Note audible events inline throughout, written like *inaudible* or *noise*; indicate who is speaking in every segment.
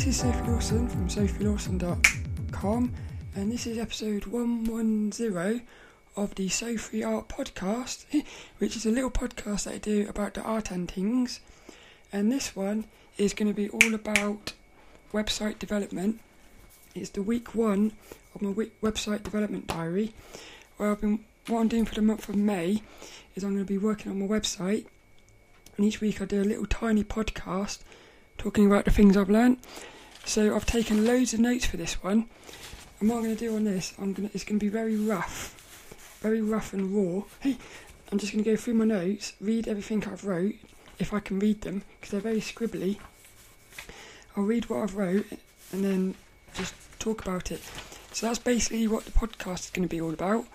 Speaker 1: this is Sophie Lawson from sophielawson.com, and this is episode 110 of the Sophie Art Podcast, *laughs* which is a little podcast that I do about the art and things. And this one is going to be all about website development. It's the week one of my website development diary, where I've been what I'm doing for the month of May is I'm going to be working on my website, and each week I do a little tiny podcast talking about the things I've learned. So I've taken loads of notes for this one, and what I'm going to do on this, I'm going to, it's going to be very rough, very rough and raw. Hey, I'm just going to go through my notes, read everything I've wrote, if I can read them, because they're very scribbly. I'll read what I've wrote and then just talk about it. So that's basically what the podcast is going to be all about.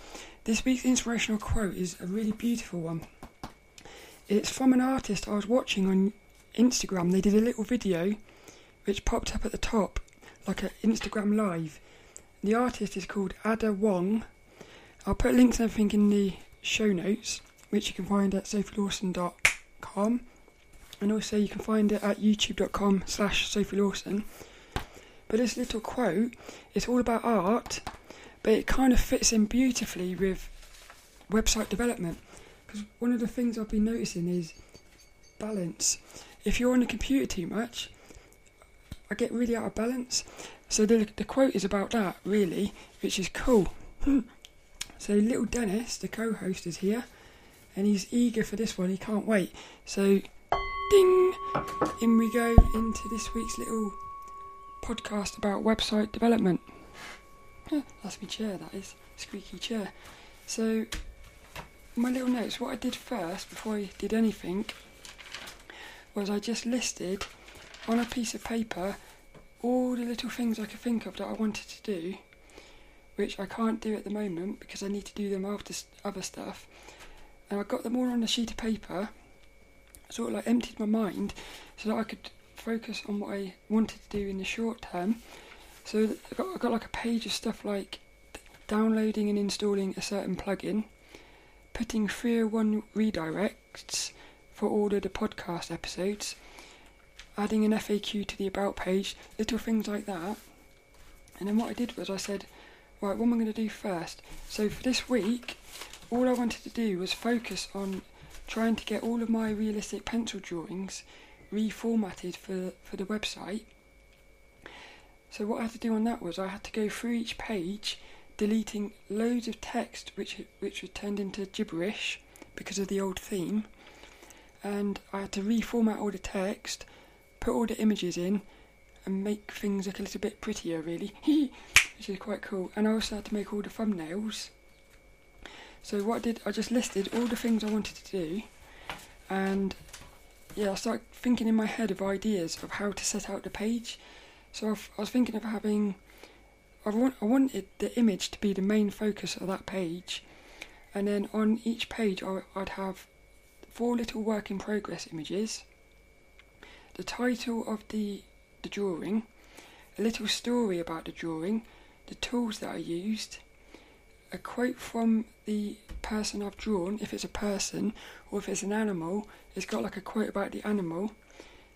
Speaker 1: This week's inspirational quote is a really beautiful one. It's from an artist I was watching on Instagram. They did a little video which popped up at the top like an Instagram live. The artist is called Ada Wong. I'll put links and everything in the show notes, which you can find at sophielawson.com. And also you can find it at youtube.com slash sophielawson. But this little quote, it's all about art but it kind of fits in beautifully with website development because one of the things I've been noticing is balance. If you're on the computer too much, I get really out of balance. So the the quote is about that really, which is cool. *clears throat* so little Dennis, the co-host, is here, and he's eager for this one. He can't wait. So, ding, in we go into this week's little podcast about website development. *laughs* That's my chair, that is. Squeaky chair. So, my little notes, what I did first, before I did anything, was I just listed on a piece of paper all the little things I could think of that I wanted to do, which I can't do at the moment because I need to do them after other stuff. And I got them all on a sheet of paper, sort of like emptied my mind so that I could focus on what I wanted to do in the short term so I've got, I've got like a page of stuff like downloading and installing a certain plugin, putting 301 redirects for all of the podcast episodes, adding an FAQ to the about page, little things like that. And then what I did was I said, right, what am I going to do first? So for this week, all I wanted to do was focus on trying to get all of my realistic pencil drawings reformatted for for the website so what I had to do on that was I had to go through each page, deleting loads of text which which was turned into gibberish because of the old theme, and I had to reformat all the text, put all the images in, and make things look a little bit prettier, really, *laughs* which is quite cool. And I also had to make all the thumbnails. So what I did, I just listed all the things I wanted to do, and yeah, I started thinking in my head of ideas of how to set out the page. So i was thinking of having, I, want, I wanted the image to be the main focus of that page, and then on each page I, I'd have four little work in progress images, the title of the, the drawing, a little story about the drawing, the tools that I used, a quote from the person I've drawn, if it's a person or if it's an animal, it's got like a quote about the animal,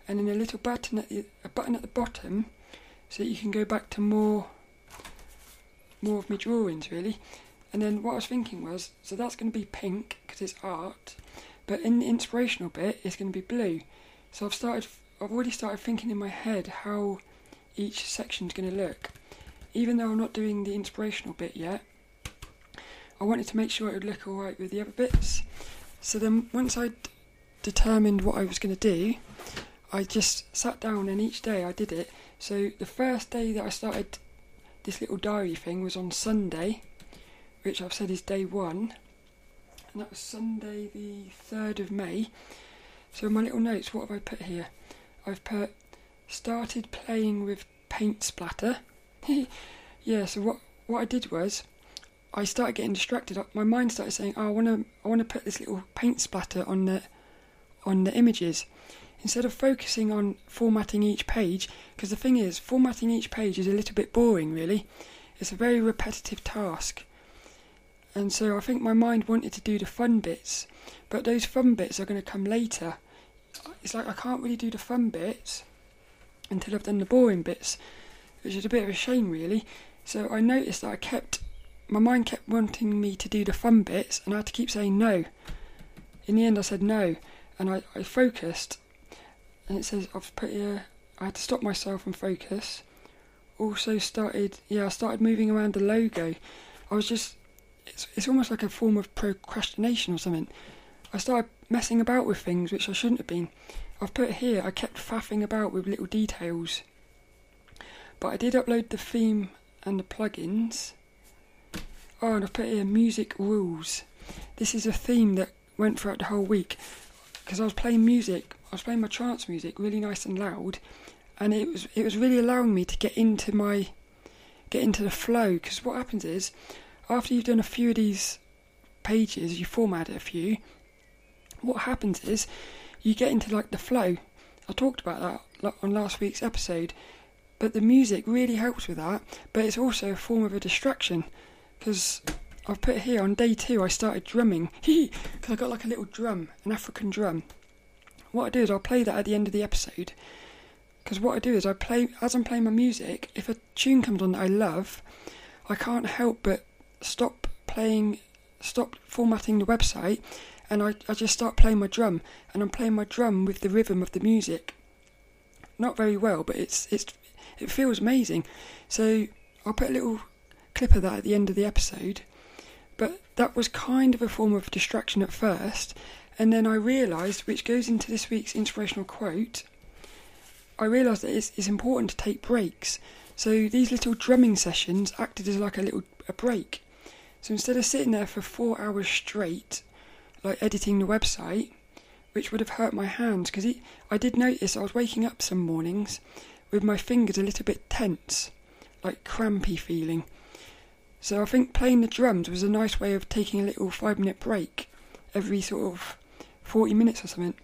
Speaker 1: and then a little button at the a button at the bottom so that you can go back to more more of my drawings really. And then what I was thinking was, so that's going to be pink because it's art, but in the inspirational bit it's going to be blue. So I've started, I've already started thinking in my head how each section is going to look. Even though I'm not doing the inspirational bit yet, I wanted to make sure it would look alright with the other bits. So then once I'd determined what I was going to do, I just sat down and each day I did it so the first day that I started this little diary thing was on Sunday, which I've said is day one, and that was Sunday the 3rd of May. So my little notes, what have I put here? I've put started playing with paint splatter. *laughs* yeah, so what what I did was I started getting distracted. My mind started saying, "Oh, I want to I want to put this little paint splatter on the on the images." instead of focusing on formatting each page, because the thing is, formatting each page is a little bit boring, really. It's a very repetitive task. And so I think my mind wanted to do the fun bits, but those fun bits are going to come later. It's like I can't really do the fun bits until I've done the boring bits, which is a bit of a shame, really. So I noticed that I kept, my mind kept wanting me to do the fun bits, and I had to keep saying no. In the end, I said no, and I, I focused, and it says I've put here, I had to stop myself and focus. Also started, yeah, I started moving around the logo. I was just, it's, it's almost like a form of procrastination or something. I started messing about with things which I shouldn't have been. I've put here, I kept faffing about with little details. But I did upload the theme and the plugins. Oh, and I've put here music rules. This is a theme that went throughout the whole week because I was playing music. I was playing my trance music really nice and loud, and it was it was really allowing me to get into my get into the flow. Because what happens is, after you've done a few of these pages, you format a few. What happens is you get into like the flow. I talked about that on last week's episode, but the music really helps with that. But it's also a form of a distraction because I've put here on day two I started drumming *laughs* because I got like a little drum, an African drum. What I do is I'll play that at the end of the episode because what I do is I play as I'm playing my music. If a tune comes on that I love, I can't help but stop playing, stop formatting the website, and I, I just start playing my drum, and I'm playing my drum with the rhythm of the music. Not very well, but it's it's it feels amazing. So I'll put a little clip of that at the end of the episode. But that was kind of a form of distraction at first, and then I realised, which goes into this week's inspirational quote, I realised that it's, it's important to take breaks. So these little drumming sessions acted as like a little a break. So instead of sitting there for four hours straight, like editing the website, which would have hurt my hands because I did notice I was waking up some mornings with my fingers a little bit tense, like crampy feeling. So I think playing the drums was a nice way of taking a little five minute break every sort of 40 minutes or something.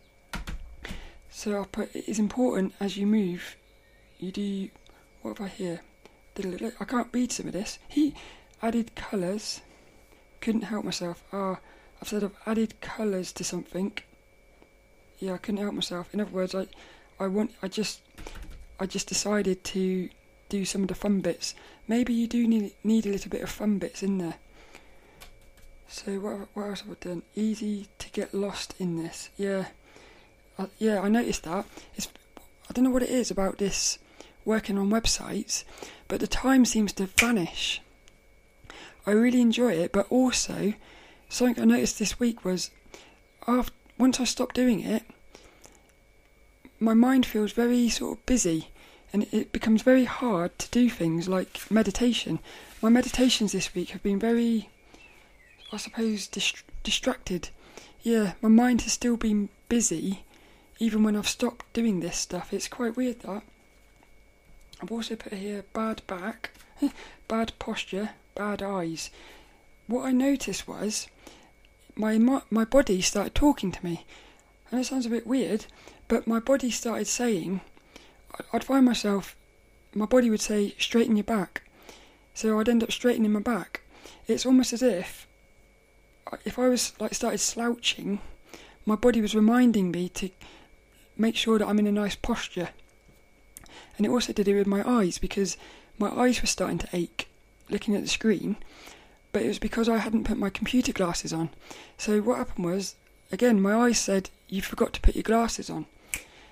Speaker 1: So I put it is important as you move, you do. What have I here? I can't read some of this. He added colours. Couldn't help myself. Ah, I've said I've added colours to something. Yeah, I couldn't help myself. In other words, I, I want, I just, I just decided to do some of the fun bits. Maybe you do need need a little bit of fun bits in there. So what what else have I done? Easy to get lost in this. Yeah, I, yeah, I noticed that. It's I don't know what it is about this working on websites, but the time seems to vanish. I really enjoy it, but also something I noticed this week was after once I stop doing it, my mind feels very sort of busy and it becomes very hard to do things like meditation. My meditations this week have been very, I suppose, dist- distracted. Yeah, my mind has still been busy even when I've stopped doing this stuff. It's quite weird that. I've also put here bad back, *laughs* bad posture, bad eyes. What I noticed was my my body started talking to me, and it sounds a bit weird, but my body started saying, I'd find myself, my body would say, straighten your back. So I'd end up straightening my back. It's almost as if, if I was like started slouching, my body was reminding me to make sure that I'm in a nice posture. And it also did it with my eyes because my eyes were starting to ache looking at the screen, but it was because I hadn't put my computer glasses on. So what happened was, again, my eyes said, You forgot to put your glasses on.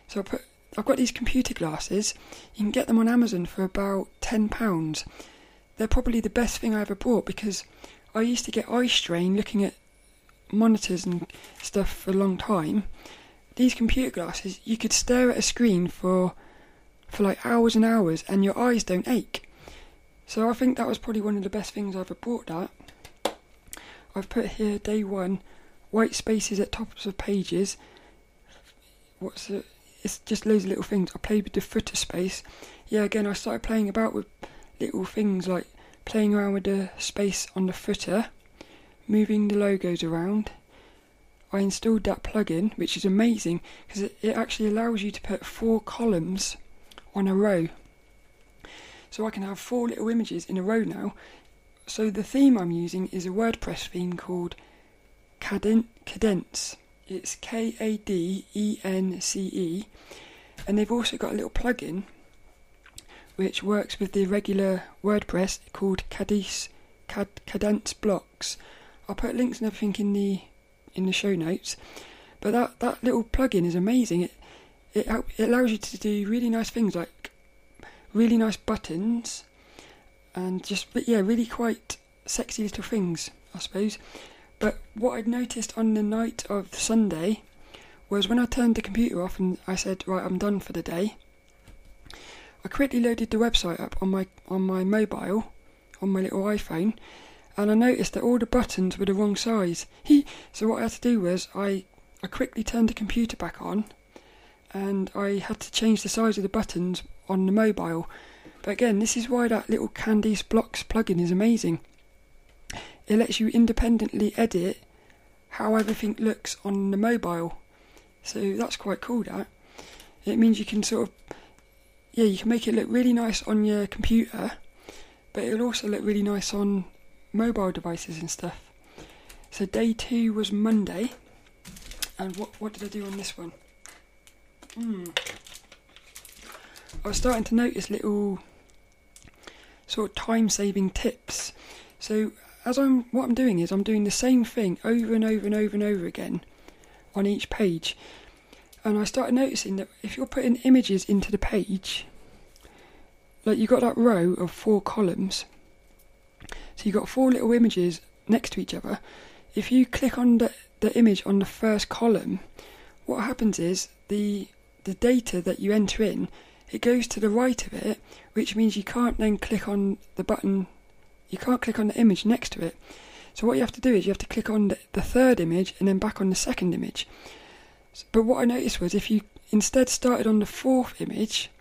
Speaker 1: So I put I've got these computer glasses. You can get them on Amazon for about £10. They're probably the best thing I ever bought because I used to get eye strain looking at monitors and stuff for a long time. These computer glasses, you could stare at a screen for for like hours and hours and your eyes don't ache. So I think that was probably one of the best things I ever bought that. I've put here day one, white spaces at tops of pages. What's it? it's just loads of little things. I played with the footer space. Yeah, again, I started playing about with little things like playing around with the space on the footer, moving the logos around. I installed that plugin, which is amazing because it, it actually allows you to put four columns on a row. So I can have four little images in a row now. So the theme I'm using is a WordPress theme called Kadence. It's K A D E N C E, and they've also got a little plugin which works with the regular WordPress called Cadice Cad, Kadence Blocks. I'll put links and everything in the in the show notes. But that, that little plugin is amazing. It it it allows you to do really nice things like really nice buttons and just but yeah really quite sexy little things I suppose. But what I'd noticed on the night of Sunday was when I turned the computer off and I said right I'm done for the day. I quickly loaded the website up on my on my mobile, on my little iPhone, and I noticed that all the buttons were the wrong size. He. *laughs* so what I had to do was I I quickly turned the computer back on, and I had to change the size of the buttons on the mobile. But again, this is why that little Kadence Blocks plugin is amazing. It lets you independently edit how everything looks on the mobile. So that's quite cool. That it means you can sort of yeah, you can make it look really nice on your computer, but it'll also look really nice on mobile devices and stuff. So day two was Monday, and what what did I do on this one? Hmm. I was starting to notice little sort of time-saving tips. So as I'm what I'm doing is I'm doing the same thing over and over and over and over again on each page and I started noticing that if you're putting images into the page, like you've got that row of four columns, so you've got four little images next to each other. If you click on the, the image on the first column, what happens is the the data that you enter in, it goes to the right of it, which means you can't then click on the button, you can't click on the image next to it. So what you have to do is you have to click on the, third image and then back on the second image. But what I noticed was if you instead started on the fourth image,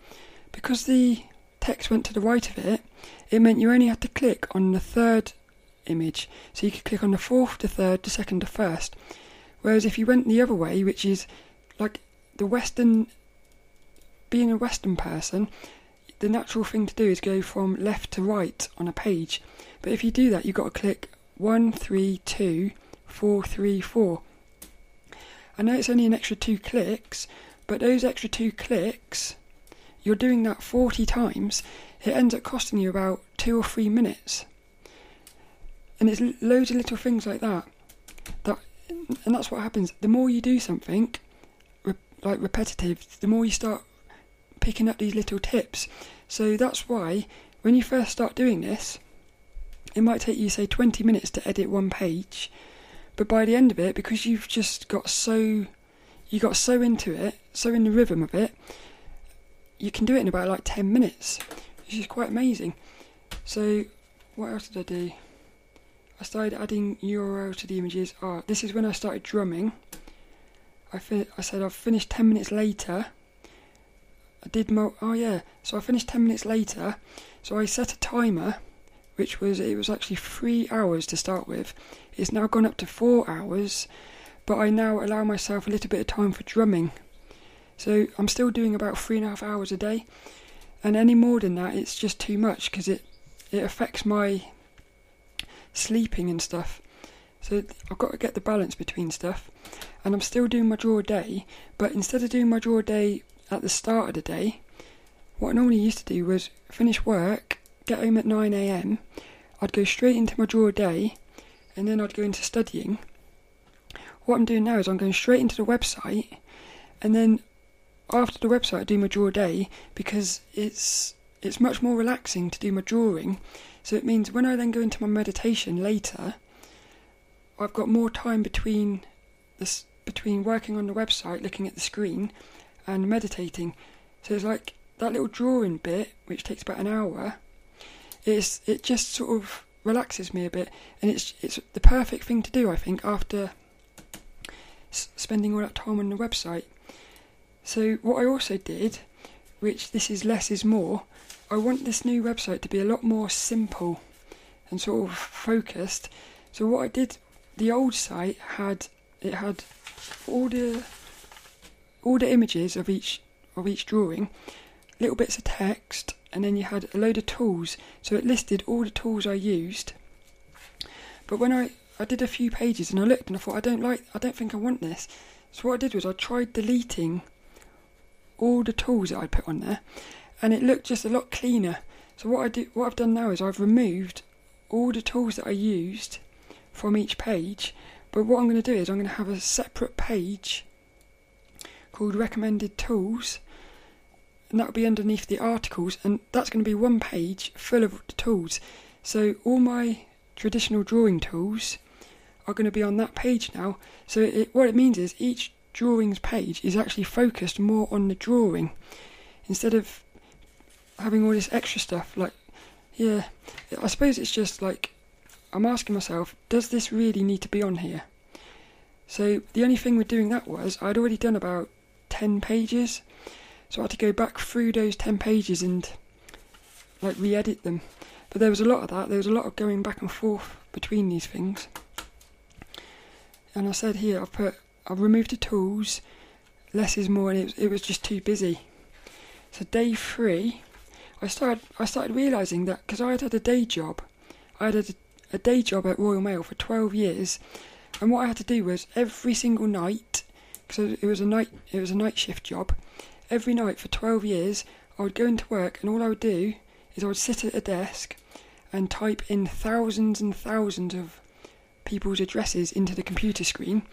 Speaker 1: because the text went to the right of it, it meant you only had to click on the third image. So you could click on the fourth, the third, the second, the first. Whereas if you went the other way, which is like the Western, being a Western person, the natural thing to do is go from left to right on a page. But if you do that, you've got to click one, three, two, four, three, four. I know it's only an extra two clicks, but those extra two clicks, you're doing that 40 times, it ends up costing you about two or three minutes. And it's loads of little things like that. That, and that's what happens. The more you do something, like repetitive, the more you start picking up these little tips. So that's why when you first start doing this, it might take you say 20 minutes to edit one page but by the end of it, because you've just got so you got so into it, so in the rhythm of it, you can do it in about like ten minutes, which is quite amazing. So what else did I do? I started adding URL to the images. Oh, this is when I started drumming. I I said I've finished ten minutes later. I did mo- oh yeah, so I finished ten minutes later. So I set a timer, which was it was actually three hours to start with, it's now gone up to four hours, but I now allow myself a little bit of time for drumming. So I'm still doing about three and a half hours a day, and any more than that, it's just too much because it it affects my sleeping and stuff. So I've got to get the balance between stuff, and I'm still doing my draw day. But instead of doing my draw a day at the start of the day, what I normally used to do was finish work, get home at 9 a.m. I'd go straight into my draw day, and then I'd go into studying. What I'm doing now is I'm going straight into the website, and then after the website, I do my draw day because it's it's much more relaxing to do my drawing. So it means when I then go into my meditation later, I've got more time between this between working on the website, looking at the screen, and meditating. So it's like that little drawing bit, which takes about an hour. It's it just sort of relaxes me a bit, and it's it's the perfect thing to do, I think, after s- spending all that time on the website. So what I also did, which this is less is more, I want this new website to be a lot more simple and sort of focused. So what I did, the old site had it had all the all the images of each of each drawing, little bits of text, and then you had a load of tools. So it listed all the tools I used. But when I, I did a few pages and I looked and I thought I don't like I don't think I want this. So what I did was I tried deleting all the tools that I put on there and it looked just a lot cleaner. So what I do, what I've done now is I've removed all the tools that I used from each page. But what I'm going to do is I'm going to have a separate page called recommended tools, and that'll be underneath the articles, and that's going to be one page full of tools. So all my traditional drawing tools are going to be on that page now. So it, what it means is each drawings page is actually focused more on the drawing instead of having all this extra stuff. Like, yeah, I suppose it's just like I'm asking myself, does this really need to be on here? So the only thing with doing that was I'd already done about 10 pages, so I had to go back through those 10 pages and like re edit them. But there was a lot of that, there was a lot of going back and forth between these things. And I said here, I've put, I've removed the tools, less is more, and it, it was just too busy. So day three, I started, I started realising that because I had had a day job, I had a, a day job at Royal Mail for 12 years, and what I had to do was every single night, because it was a night, it was a night shift job. Every night for 12 years, I would go into work, and all I would do is I would sit at a desk and type in thousands and thousands of people's addresses into the computer screen,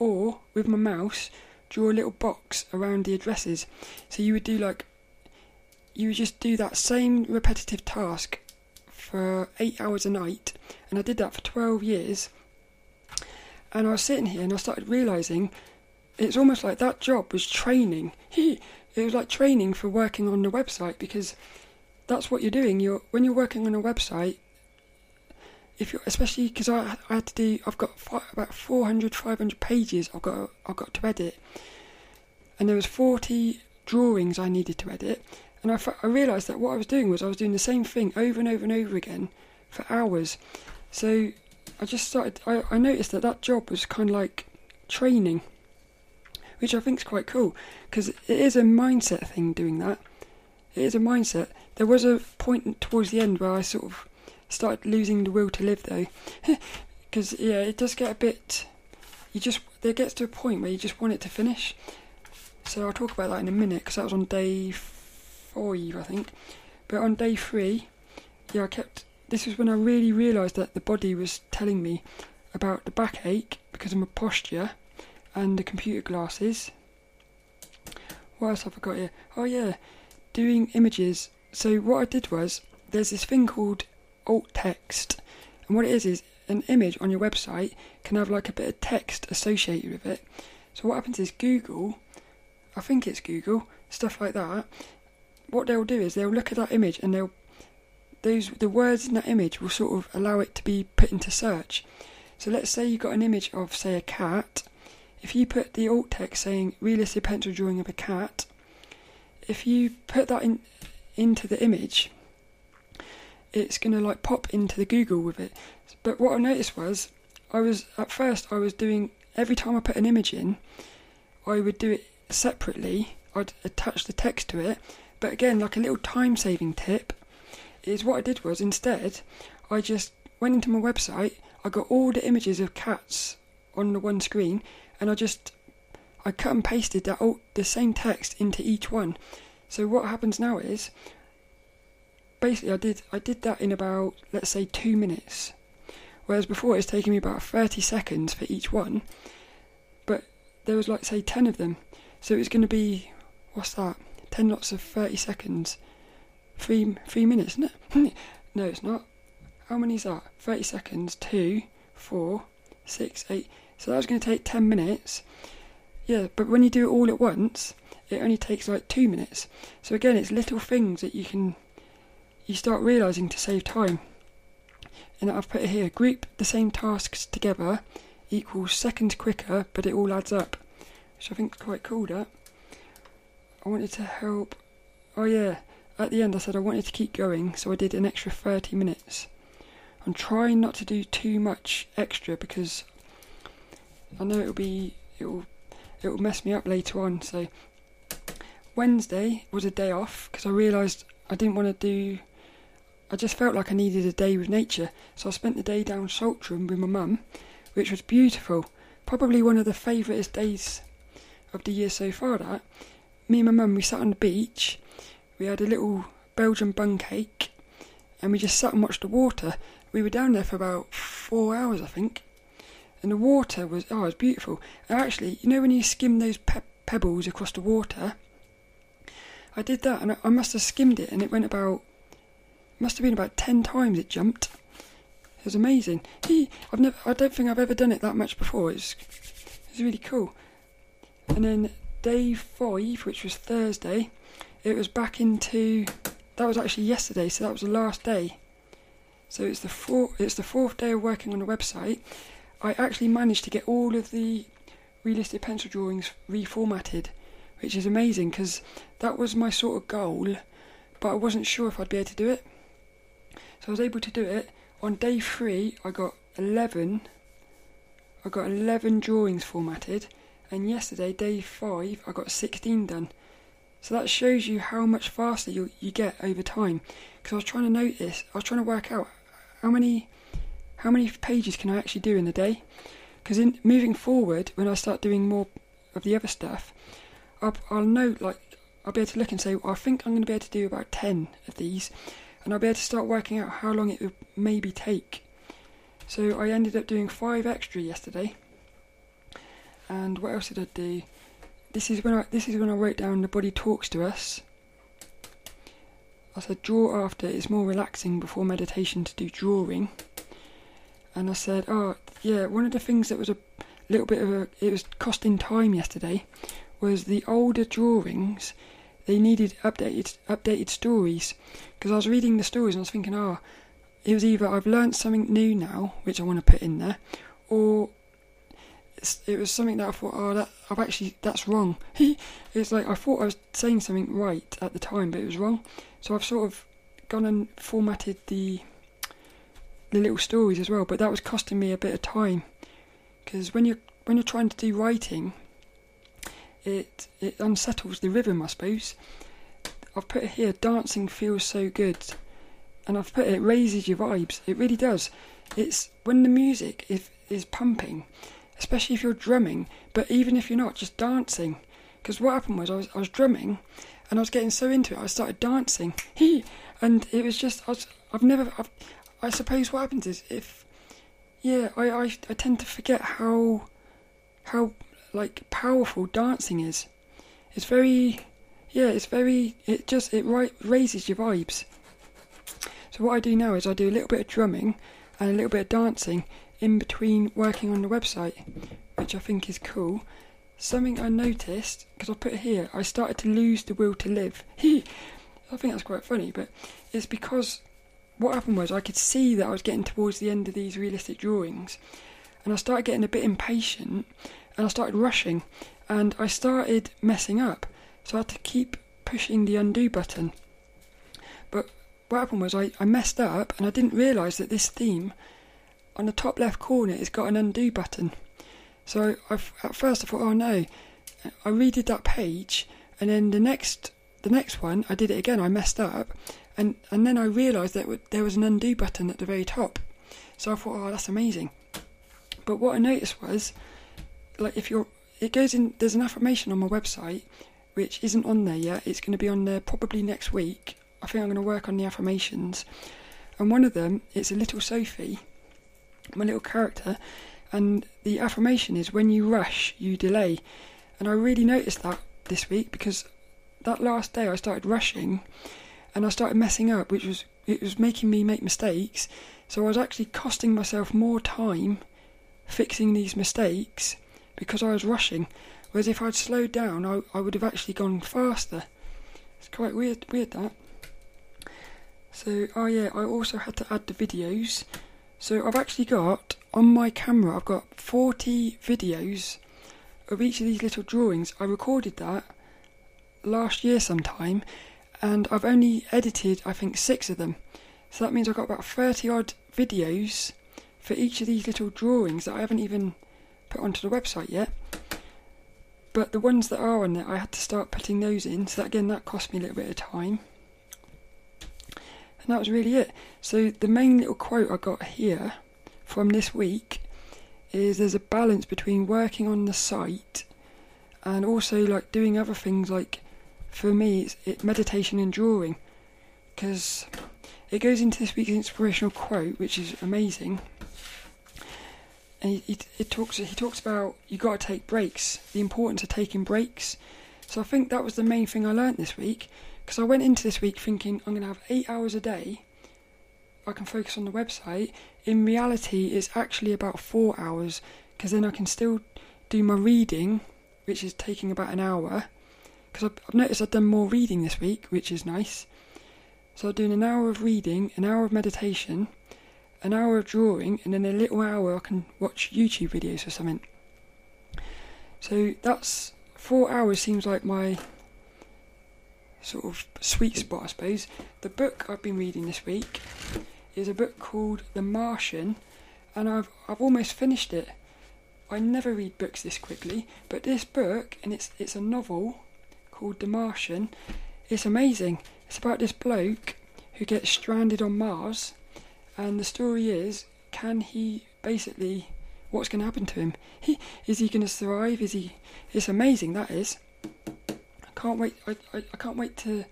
Speaker 1: or with my mouse, draw a little box around the addresses. So you would do like, you would just do that same repetitive task for eight hours a night, and I did that for 12 years. And I was sitting here and I started realizing it's almost like that job was training. *laughs* it was like training for working on the website because that's what you're doing. You're when you're working on a website, if you especially because I, I had to do I've got five, about 400 500 pages I've got I've got to edit and there was 40 drawings I needed to edit and I, I realised that what I was doing was I was doing the same thing over and over and over again for hours so I just started I, I noticed that that job was kind of like training which I think is quite cool because it is a mindset thing doing that it is a mindset there was a point towards the end where I sort of started losing the will to live though, *laughs* because yeah, it does get a bit. You just there gets to a point where you just want it to finish. So I'll talk about that in a minute because that was on day five, I think. But on day three, yeah, I kept. This was when I really realised that the body was telling me about the backache because of my posture and the computer glasses. What else have I got here? Oh yeah, doing images. So what I did was there's this thing called alt text. And what it is is an image on your website can have like a bit of text associated with it. So what happens is Google, I think it's Google, stuff like that. What they'll do is they'll look at that image and they'll those the words in that image will sort of allow it to be put into search. So let's say you got an image of say a cat. If you put the alt text saying realistic pencil drawing of a cat, if you put that in into the image, it's to like pop into the Google with it. But what I noticed was, I was at first I was doing every time I put an image in, I would do it separately. I'd attach the text to it. But again, like a little time saving tip, is what I did was instead, I just went into my website. I got all the images of cats on the one screen, and I just I cut and pasted that all the same text into each one. So what happens now is basically I did I did that in about let's say two minutes, whereas before it was taking me about thirty seconds for each one. But there was like say ten of them, so it was going to be what's that? Ten lots of thirty seconds, three three minutes, isn't it? *laughs* no, it's not. How many is that? Thirty seconds, two, four, six, eight. So that was going to take ten minutes. Yeah, but when you do it all at once, it only takes like two minutes. So again, it's little things that you can you start realizing to save time. And I've put here group the same tasks together equals seconds quicker, but it all adds up, which I think is quite cool. That I wanted to help. Oh, yeah, at the end I said I wanted to keep going, so I did an extra 30 minutes. I'm trying not to do too much extra because I know it'll be it'll it'll mess me up later on. So Wednesday was a day off because I realised I didn't want to do I just felt like I needed a day with nature, so I spent the day down Saltram with my mum, which was beautiful. Probably one of the favouriteest days of the year so far. That me and my mum we sat on the beach. we had a little Belgian bun cake, and we just sat and watched the water. We were down there for about four hours, I think, and the water was oh, it was beautiful. And actually, you know when you skim those pe- pebbles across the water, I did that, and I, I must have skimmed it, and it went about must have been about ten times it jumped. It was amazing. He, I've never, I don't think I've ever done it that much before. It's, it's really cool. And then day five, which was Thursday, it was back into. That was actually yesterday, so that was the last day. So it's the four, it's the fourth day of working on the website. I actually managed to get all of the realistic pencil drawings reformatted, which is amazing because that was my sort of goal, but I wasn't sure if I'd be able to do it. So I was able to do it. On day three, I got 11. I got 11 drawings formatted, and yesterday, day five, I got 16 done. So that shows you how much faster you you get over time. Because I was trying to notice, I was trying to work out how many how many pages can I actually do in a day. Because in moving forward, when I start doing more of the other stuff, I'll, I'll know like I'll be able to look and say, well, I think I'm going to be able to do about 10 of these, and I'll be able to start working out how long it would maybe take. So I ended up doing five extra yesterday. And what else did I do? This is when I this is when I wrote down the body talks to us. I said draw after it's more relaxing before meditation to do drawing. And I said, oh yeah, one of the things that was a little bit of a it was costing time yesterday was the older drawings they needed updated updated stories because I was reading the stories and I was thinking, oh, it was either I've learnt something new now, which I want to put in there, or it was something that I thought, oh, that I've actually that's wrong. *laughs* it's like I thought I was saying something right at the time, but it was wrong. So I've sort of gone and formatted the the little stories as well, but that was costing me a bit of time because when you're when you're trying to do writing, it it unsettles the rhythm, I suppose. I've put it here. Dancing feels so good, and I've put it, it raises your vibes. It really does. It's when the music is is pumping, especially if you're drumming, but even if you're not, just dancing. Because what happened was I was I was drumming, and I was getting so into it, I started dancing. *laughs* And it was just I was I've never I've, I suppose what happens is if yeah I, I I tend to forget how how like powerful dancing is. It's very, yeah, it's very. It just it right raises your vibes. So what I do now is I do a little bit of drumming and a little bit of dancing in between working on the website, which I think is cool. Something I noticed because I put it here, I started to lose the will to live. *laughs* I think that's quite funny, but it's because what happened was I could see that I was getting towards the end of these realistic drawings, and I started getting a bit impatient and I started rushing and I started messing up. So I had to keep pushing the undo button. But what happened was I, I messed up and I didn't realise that this theme on the top left corner has got an undo button. So I, at first I thought, oh no, I redid that page and then the next the next one I did it again. I messed up and and then I realised that there was an undo button at the very top. So I thought, oh, that's amazing. But what I noticed was like if you're it goes in there's an affirmation on my website which isn't on there yet. It's going to be on there probably next week. I think i'm going to work on the affirmations. And one of them it's a little sophie my little character. And the affirmation is when you rush you delay. And i really noticed that this week because that last day i started rushing and i started messing up which was it was making me make mistakes so i was actually costing myself more time fixing these mistakes because I was rushing. Whereas if I'd slowed down, I, I would have actually gone faster. It's quite weird, weird that. So, oh yeah, I also had to add the videos. So I've actually got on my camera, I've got 40 videos of each of these little drawings. I recorded that last year sometime, and I've only edited, I think, six of them. So that means I've got about 30 odd videos for each of these little drawings that I haven't even put onto the website yet. But the ones that are on there, I had to start putting those in. So that, again, that cost me a little bit of time. And that was really it. So the main little quote I got here from this week is there's a balance between working on the site and also like doing other things like for me, it's it, meditation and drawing, because it goes into this week's inspirational quote, which is amazing. And he, he, it talks he talks about you got to take breaks, the importance of taking breaks. So I think that was the main thing I learnt this week, because I went into this week thinking I'm going to have eight hours a day. I can focus on the website. In reality, it's actually about four hours, because then I can still do my reading, which is taking about an hour. Because I've, I've noticed I've done more reading this week, which is nice. So I'm doing an hour of reading, an hour of meditation, an hour of drawing, and then a little hour I can watch YouTube videos or something. So that's four hours seems like my sort of sweet spot, I suppose. The book I've been reading this week is a book called The Martian, and I've I've almost finished it. I never read books this quickly, but this book, and it's it's a novel called The Martian. It's amazing. It's about this bloke who gets stranded on Mars, and the story is can he basically what's going to happen to him? He, is he going to survive? Is he? It's amazing. That is. I can't wait. I, I, I can't wait to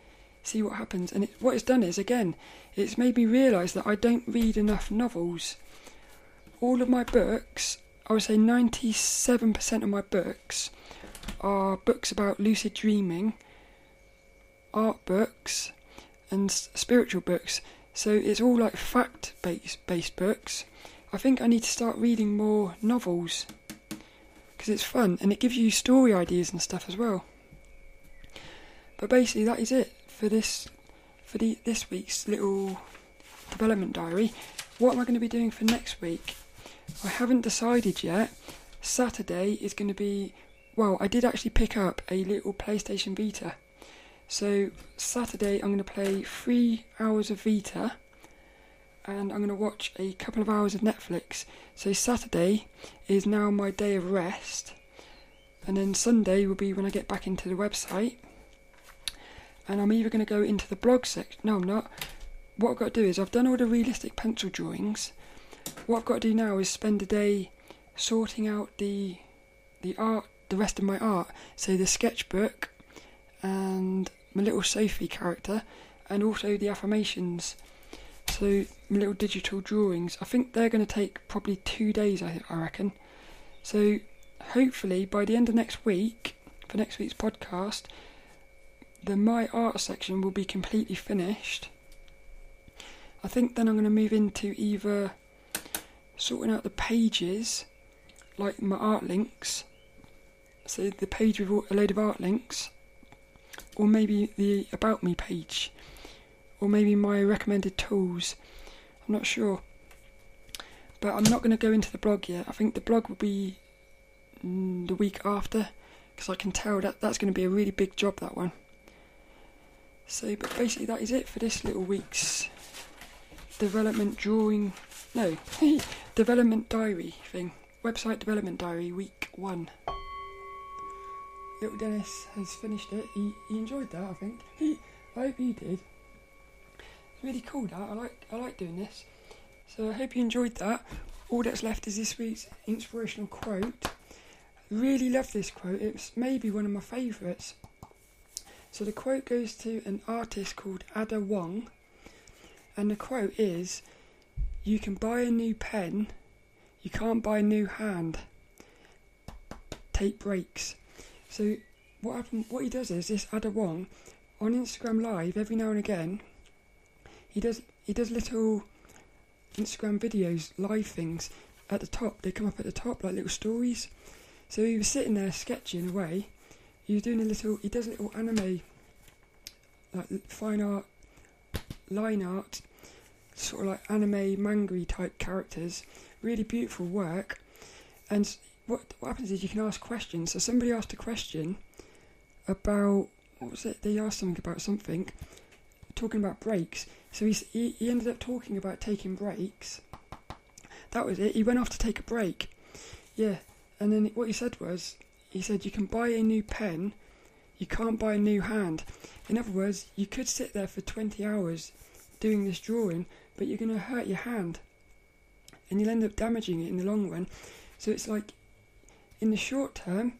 Speaker 1: see what happens. And it, what it's done is again, it's made me realise that I don't read enough novels. All of my books, I would say ninety-seven percent of my books, are books about lucid dreaming art books and spiritual books. So it's all like fact based based books. I think I need to start reading more novels because it's fun and it gives you story ideas and stuff as well. But basically, that is it for this for the this week's little development diary. What am I going to be doing for next week? I haven't decided yet. Saturday is going to be well. I did actually pick up a little PlayStation Vita so Saturday I'm going to play three hours of Vita and I'm going to watch a couple of hours of Netflix. So Saturday is now my day of rest, and then Sunday will be when I get back into the website. And I'm either going to go into the blog section. No, I'm not. What I've got to do is I've done all the realistic pencil drawings. What I've got to do now is spend a day sorting out the the art, the rest of my art. So the sketchbook and my little Sophie character, and also the affirmations. So my little digital drawings. I think they're going to take probably two days. I, I reckon. So hopefully by the end of next week, for next week's podcast, the my art section will be completely finished. I think then I'm going to move into either sorting out the pages, like my art links. So the page with a load of art links, or maybe the About Me page, or maybe my recommended tools. I'm not sure. But I'm not going to go into the blog yet. I think the blog will be mm, the week after, because I can tell that that's going to be a really big job, that one. So, but basically, that is it for this little week's development drawing. No, *laughs* development diary thing. Website development diary, week one little Dennis has finished it. He, he enjoyed that, I think. He, I hope you did. It's really cool that. I like I like doing this. So I hope you enjoyed that. All that's left is this week's inspirational quote. Really love this quote. It's maybe one of my favourites. So the quote goes to an artist called Ada Wong, and the quote is, "You can buy a new pen, you can't buy a new hand. Take breaks." So what happened? What he does is this Ada Wong on Instagram Live every now and again. He does he does little Instagram videos, live things at the top. They come up at the top like little stories. So he was sitting there sketching away. He was doing a little. He does a little anime, like fine art, line art, sort of like anime manga type characters. Really beautiful work, and what what happens is you can ask questions. So somebody asked a question about what was it? They asked something about something, talking about breaks. So he he, ended up talking about taking breaks. That was it. He went off to take a break. Yeah, and then what he said was, he said you can buy a new pen, you can't buy a new hand. In other words, you could sit there for 20 hours doing this drawing, but you're going to hurt your hand, and you'll end up damaging it in the long run. So it's like in the short term,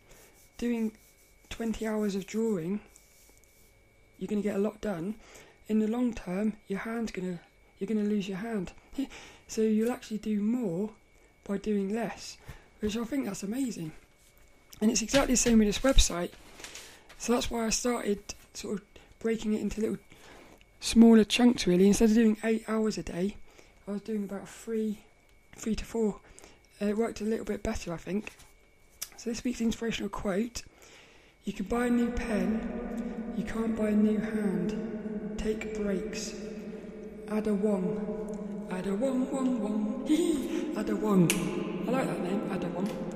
Speaker 1: doing 20 hours of drawing you're going to get a lot done. In the long term, your hand's going to you're going to lose your hand. *laughs* so you'll actually do more by doing less, which I think that's amazing. And it's exactly the same with this website. So that's why I started sort of breaking it into little smaller chunks really. Instead of doing eight hours a day, I was doing about three, three to four. Uh, it worked a little bit better, I think. So this week's inspirational quote: "You can buy a new pen, you can't buy a new hand. Take breaks. Ada Wong. Ada Wong Wong Wong. *laughs* Hee Ada Wong. I like that name, Ada Wong.